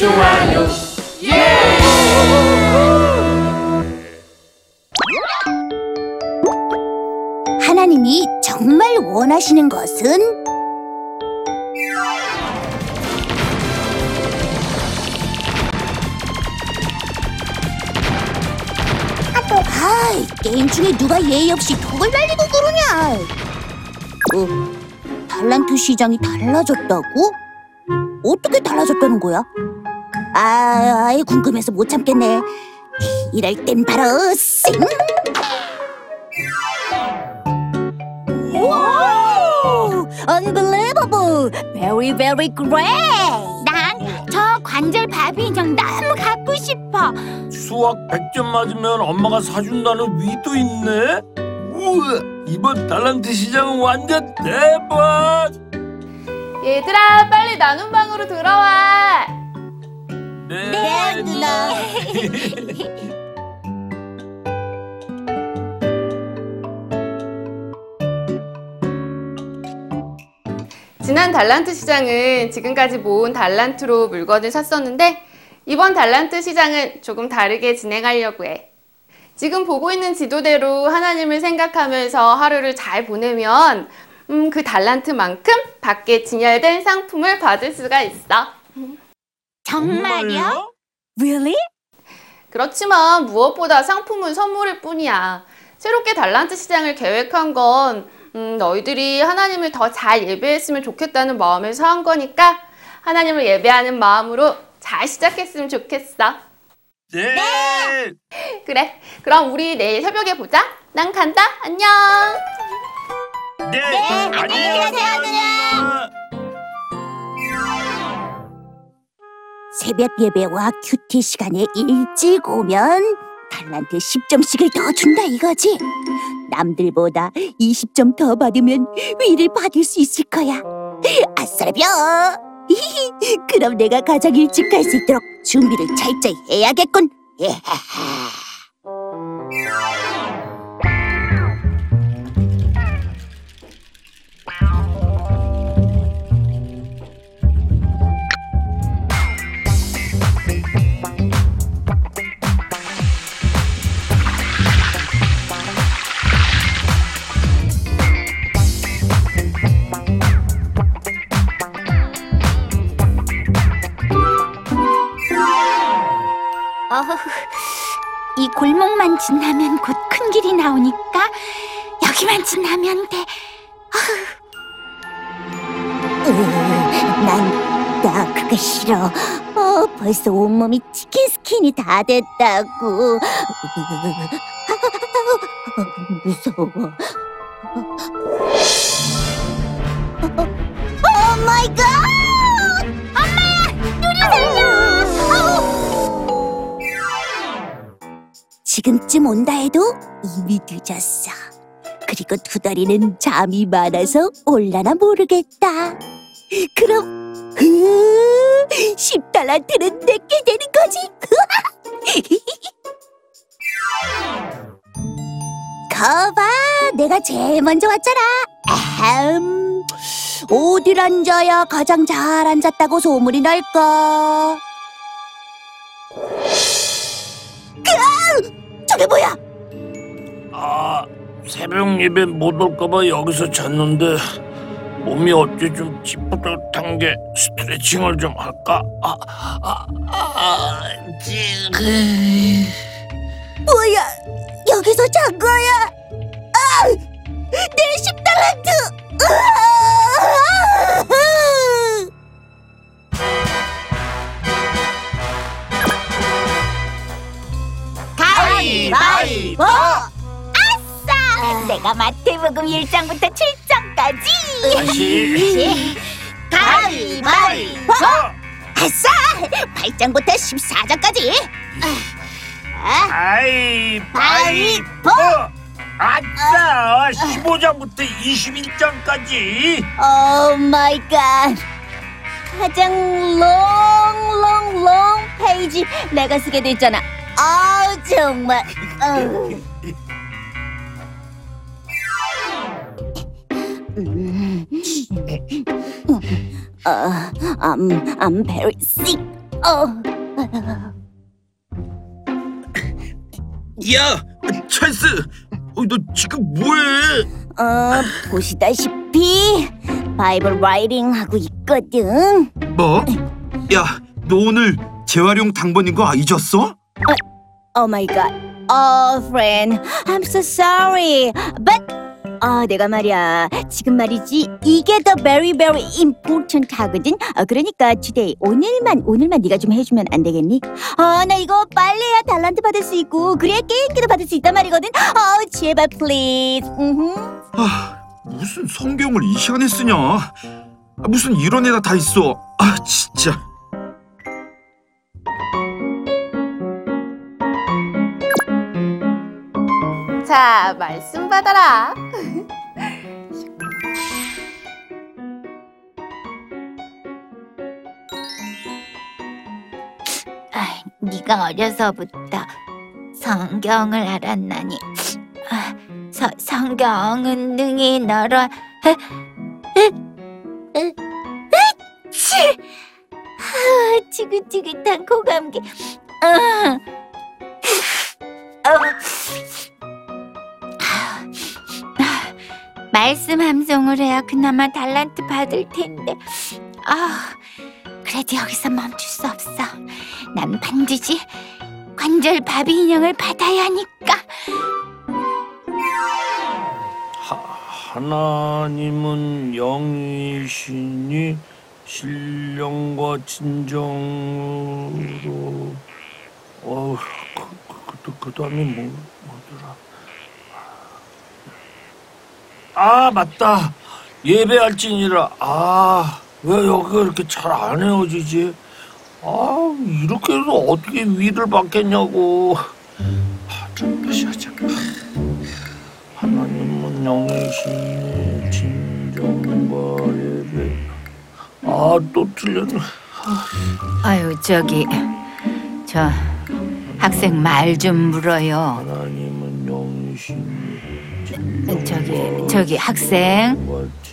좋아요 하나님이 정말 원하시는 것은 아, 이 게임 중에 누가 예의 없이 턱을 날리고 그러냐? 어, 달란트 시장이 달라졌다고? 어떻게 달라졌다는 거야? 아, 아이, 궁금해서 못 참겠네. 이럴 땐 바로 쌩! 오! Unbelievable! Very, very great! 난 저 관절 바비 인형 너무 갖고 싶어. 수학 100점 맞으면 엄마가 사준다는 위도 있네. 우와, 이번 달란트 시장은 완전 대박. 얘들아 빨리 나눔 방으로 들어와. 네, 누나. 지난 달란트 시장은 지금까지 모은 달란트로 물건을 샀었는데 이번 달란트 시장은 조금 다르게 진행하려고 해. 지금 보고 있는 지도대로 하나님을 생각하면서 하루를 잘 보내면 음, 그 달란트만큼 밖에 진열된 상품을 받을 수가 있어. 정말요? Really? 그렇지만 무엇보다 상품은 선물일 뿐이야. 새롭게 달란트 시장을 계획한 건 음, 너희들이 하나님을 더 잘 예배했으면 좋겠다는 마음에서 한 거니까 하나님을 예배하는 마음으로 잘 시작했으면 좋겠어. 네. 그래. 그럼 우리 내일 새벽에 보자. 난 간다. 안녕. 네. 안녕히 가세요, 누나. 새벽 예배와 큐티 시간에 일찍 오면 달란트 10점씩을 더 준다 이거지? 남들보다 20점 더 받으면 위를 받을 수 있을 거야. 아싸라벼! 그럼 내가 가장 일찍 갈 수 있도록 준비를 철저히 해야겠군. 난, 나 그거 싫어. 어, 벌써 온몸이 chicken skin이 다 됐다고. 무서워. Oh my God! 엄마! 우리 살려! 지금쯤 온다 해도 이미 늦었어. 그리고 두 다리는 잠이 많아서 올라나 모르겠다. 그럼 으, 10달란트는 내게 되는 거지. 거봐, 내가 제일 먼저 왔잖아. 아흠, 어딜 앉아야 가장 잘 앉았다고 소문이 날까? 으아! 저게 뭐야? 아, 새벽 예배 못 올까봐 여기서 잤는데 몸이 어째 좀 찌뿌듯한 게 스트레칭을 좀 할까? 아, 아, 아, 찌. 뭐야? 여기서 잔 거야? 아! 내가 마태복음 1장부터 7장까지 다시. 가위바위보! 아싸! 8장부터 14장까지! 아이, 바위보! 아싸! 15장부터 21장까지. Oh my God! 가장 long long long 페이지 내가 쓰게 됐잖아. 아 정말. 어 어, I'm, I'm very sick. 어, 야, 찰스, 어, 너 지금 뭐해? 어, 보시다시피 바이블 라이팅 하고 있거든. 뭐? 야, 너 오늘 재활용 당번인 거 잊었어? Oh my god. Oh, friend. I'm so sorry. But 아, 내가 말이야. 지금 말이지. 이게 the very very important 하거든. 어, 그러니까 today 오늘만 오늘만 네가 좀 해주면 안 되겠니? 아, 나 이거 빨래야 달란트 받을 수 있고 그래야 게임기도 받을 수 있단 말이거든. 어, 제발 please. 음흠. 아, 무슨 성경을 이 시간에 쓰냐? 아, 무슨 이런 애가 다 있어? 아, 진짜. 자, 말씀 받아라. 네가 어려서부터 성경을 알았나니. 아, 서, 성경은 능히! 아, 지긋지긋한 고감기. 아, 어. 아, 말씀 함송을 해야 그나마 달란트 받을 텐데. 아 그래도 여기서 멈출 수 없어 난 반드시 관절 바비 인형을 받아야 하니까. 하나님은 영이시니 신령과 진정으로. 어, 그, 그, 그, 그 다음에 뭐, 뭐더라? 아 맞다. 예배할지니라. 아왜 여기가 이렇게 잘 안 헤어지지 아 이렇게 해서 어떻게 위를 받겠냐고. 아, 좀 다시 하자. 하나님은 영이시니 진정과 예배 아또 틀렸네. 아유 저기 저 학생 말 좀 물어요. 하나님은 영이시니 저기 저기 학생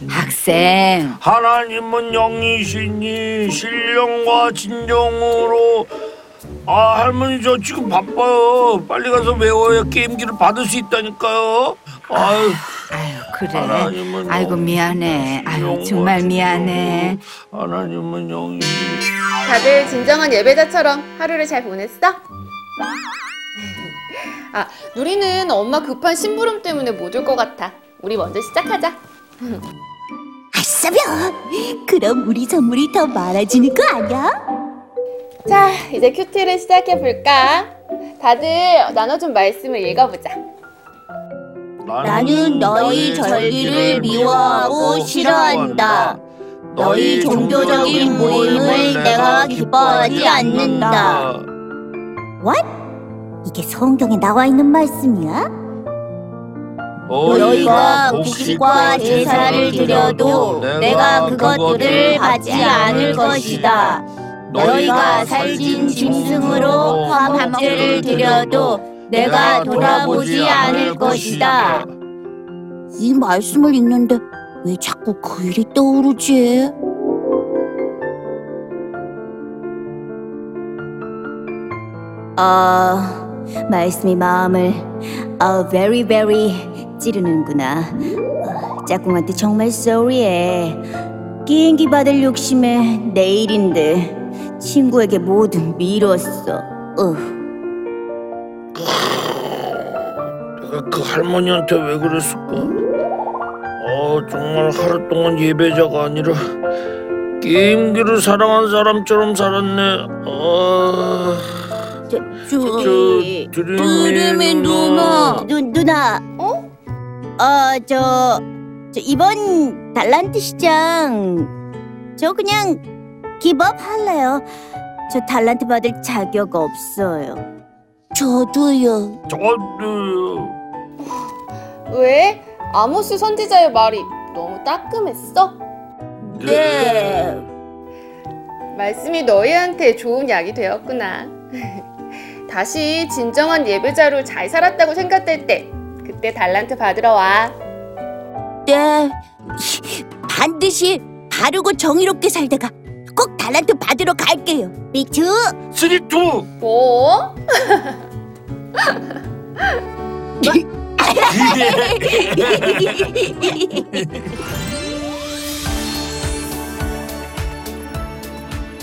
학생. 하나님은 영이시니 신령과 진정으로. 아 할머니 저 지금 바빠요. 빨리 가서 외워야 게임기를 받을 수 있다니까요. 아유. 아유 그래. 하나님은 아이고 미안해. 아유 정말 미안해. 하나님은 영이시니 다들 진정한 예배자처럼 하루를 잘 보냈어? 아, 누리는 엄마 급한 심부름 때문에 못 올 것 같아. 우리 먼저 시작하자. 아싸벼. 그럼 우리 선물이 더 많아지는 거 아니야? 자, 이제 큐티를 시작해 볼까? 다들 나눠준 말씀을 읽어보자. 나는 너희 절기를 미워하고 싫어한다. 너희 종교적인 모임을 내가 기뻐하지 않는다. What? 이게 성경에 나와 있는 말씀이야? 너희가 곡식과 제사를 드려도 내가 그것들을 받지 않을 것이다. 너희가 살찐 짐승으로 화목제를 드려도 내가 돌아보지 않을 것이다. 이 말씀을 읽는데 왜 자꾸 그 일이 떠오르지? 아, 말씀이 마음을 아, very very 찌르는구나. 아, 짝꿍한테 정말 sorry해. 비행기 받을 욕심에 내일인데 친구에게 모두 미뤘어. 어. 내가 그 할머니한테 왜 그랬을까? 어 정말 하루 동안 예배자가 아니라 게임기를 사랑한 사람처럼 살았네. 어... 저, 저 저, 드림의 누나. 누, 누나. 어? 어, 저, 저 이번 달란트 시장 저 그냥 기법 할래요. 저 달란트 받을 자격 없어요. 저도요. 저도 왜? 아모스 선지자의 말이 너무 따끔했어? 네. 말씀이 너희한테 좋은 약이 되었구나. 다시 진정한 예배자로 잘 살았다고 생각될 때 그때 달란트 받으러 와. 네. 반드시 바르고 정의롭게 살다가 꼭 달란트 받으러 갈게요. Me too. Three two. 뭐?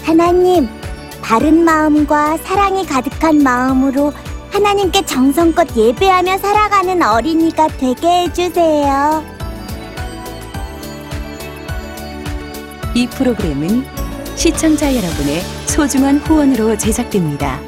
하나님, 바른 마음과 사랑이 가득한 마음으로 하나님께 정성껏 예배하며 살아가는 어린이가 되게 해주세요. 이 프로그램은 시청자 여러분의 소중한 후원으로 제작됩니다.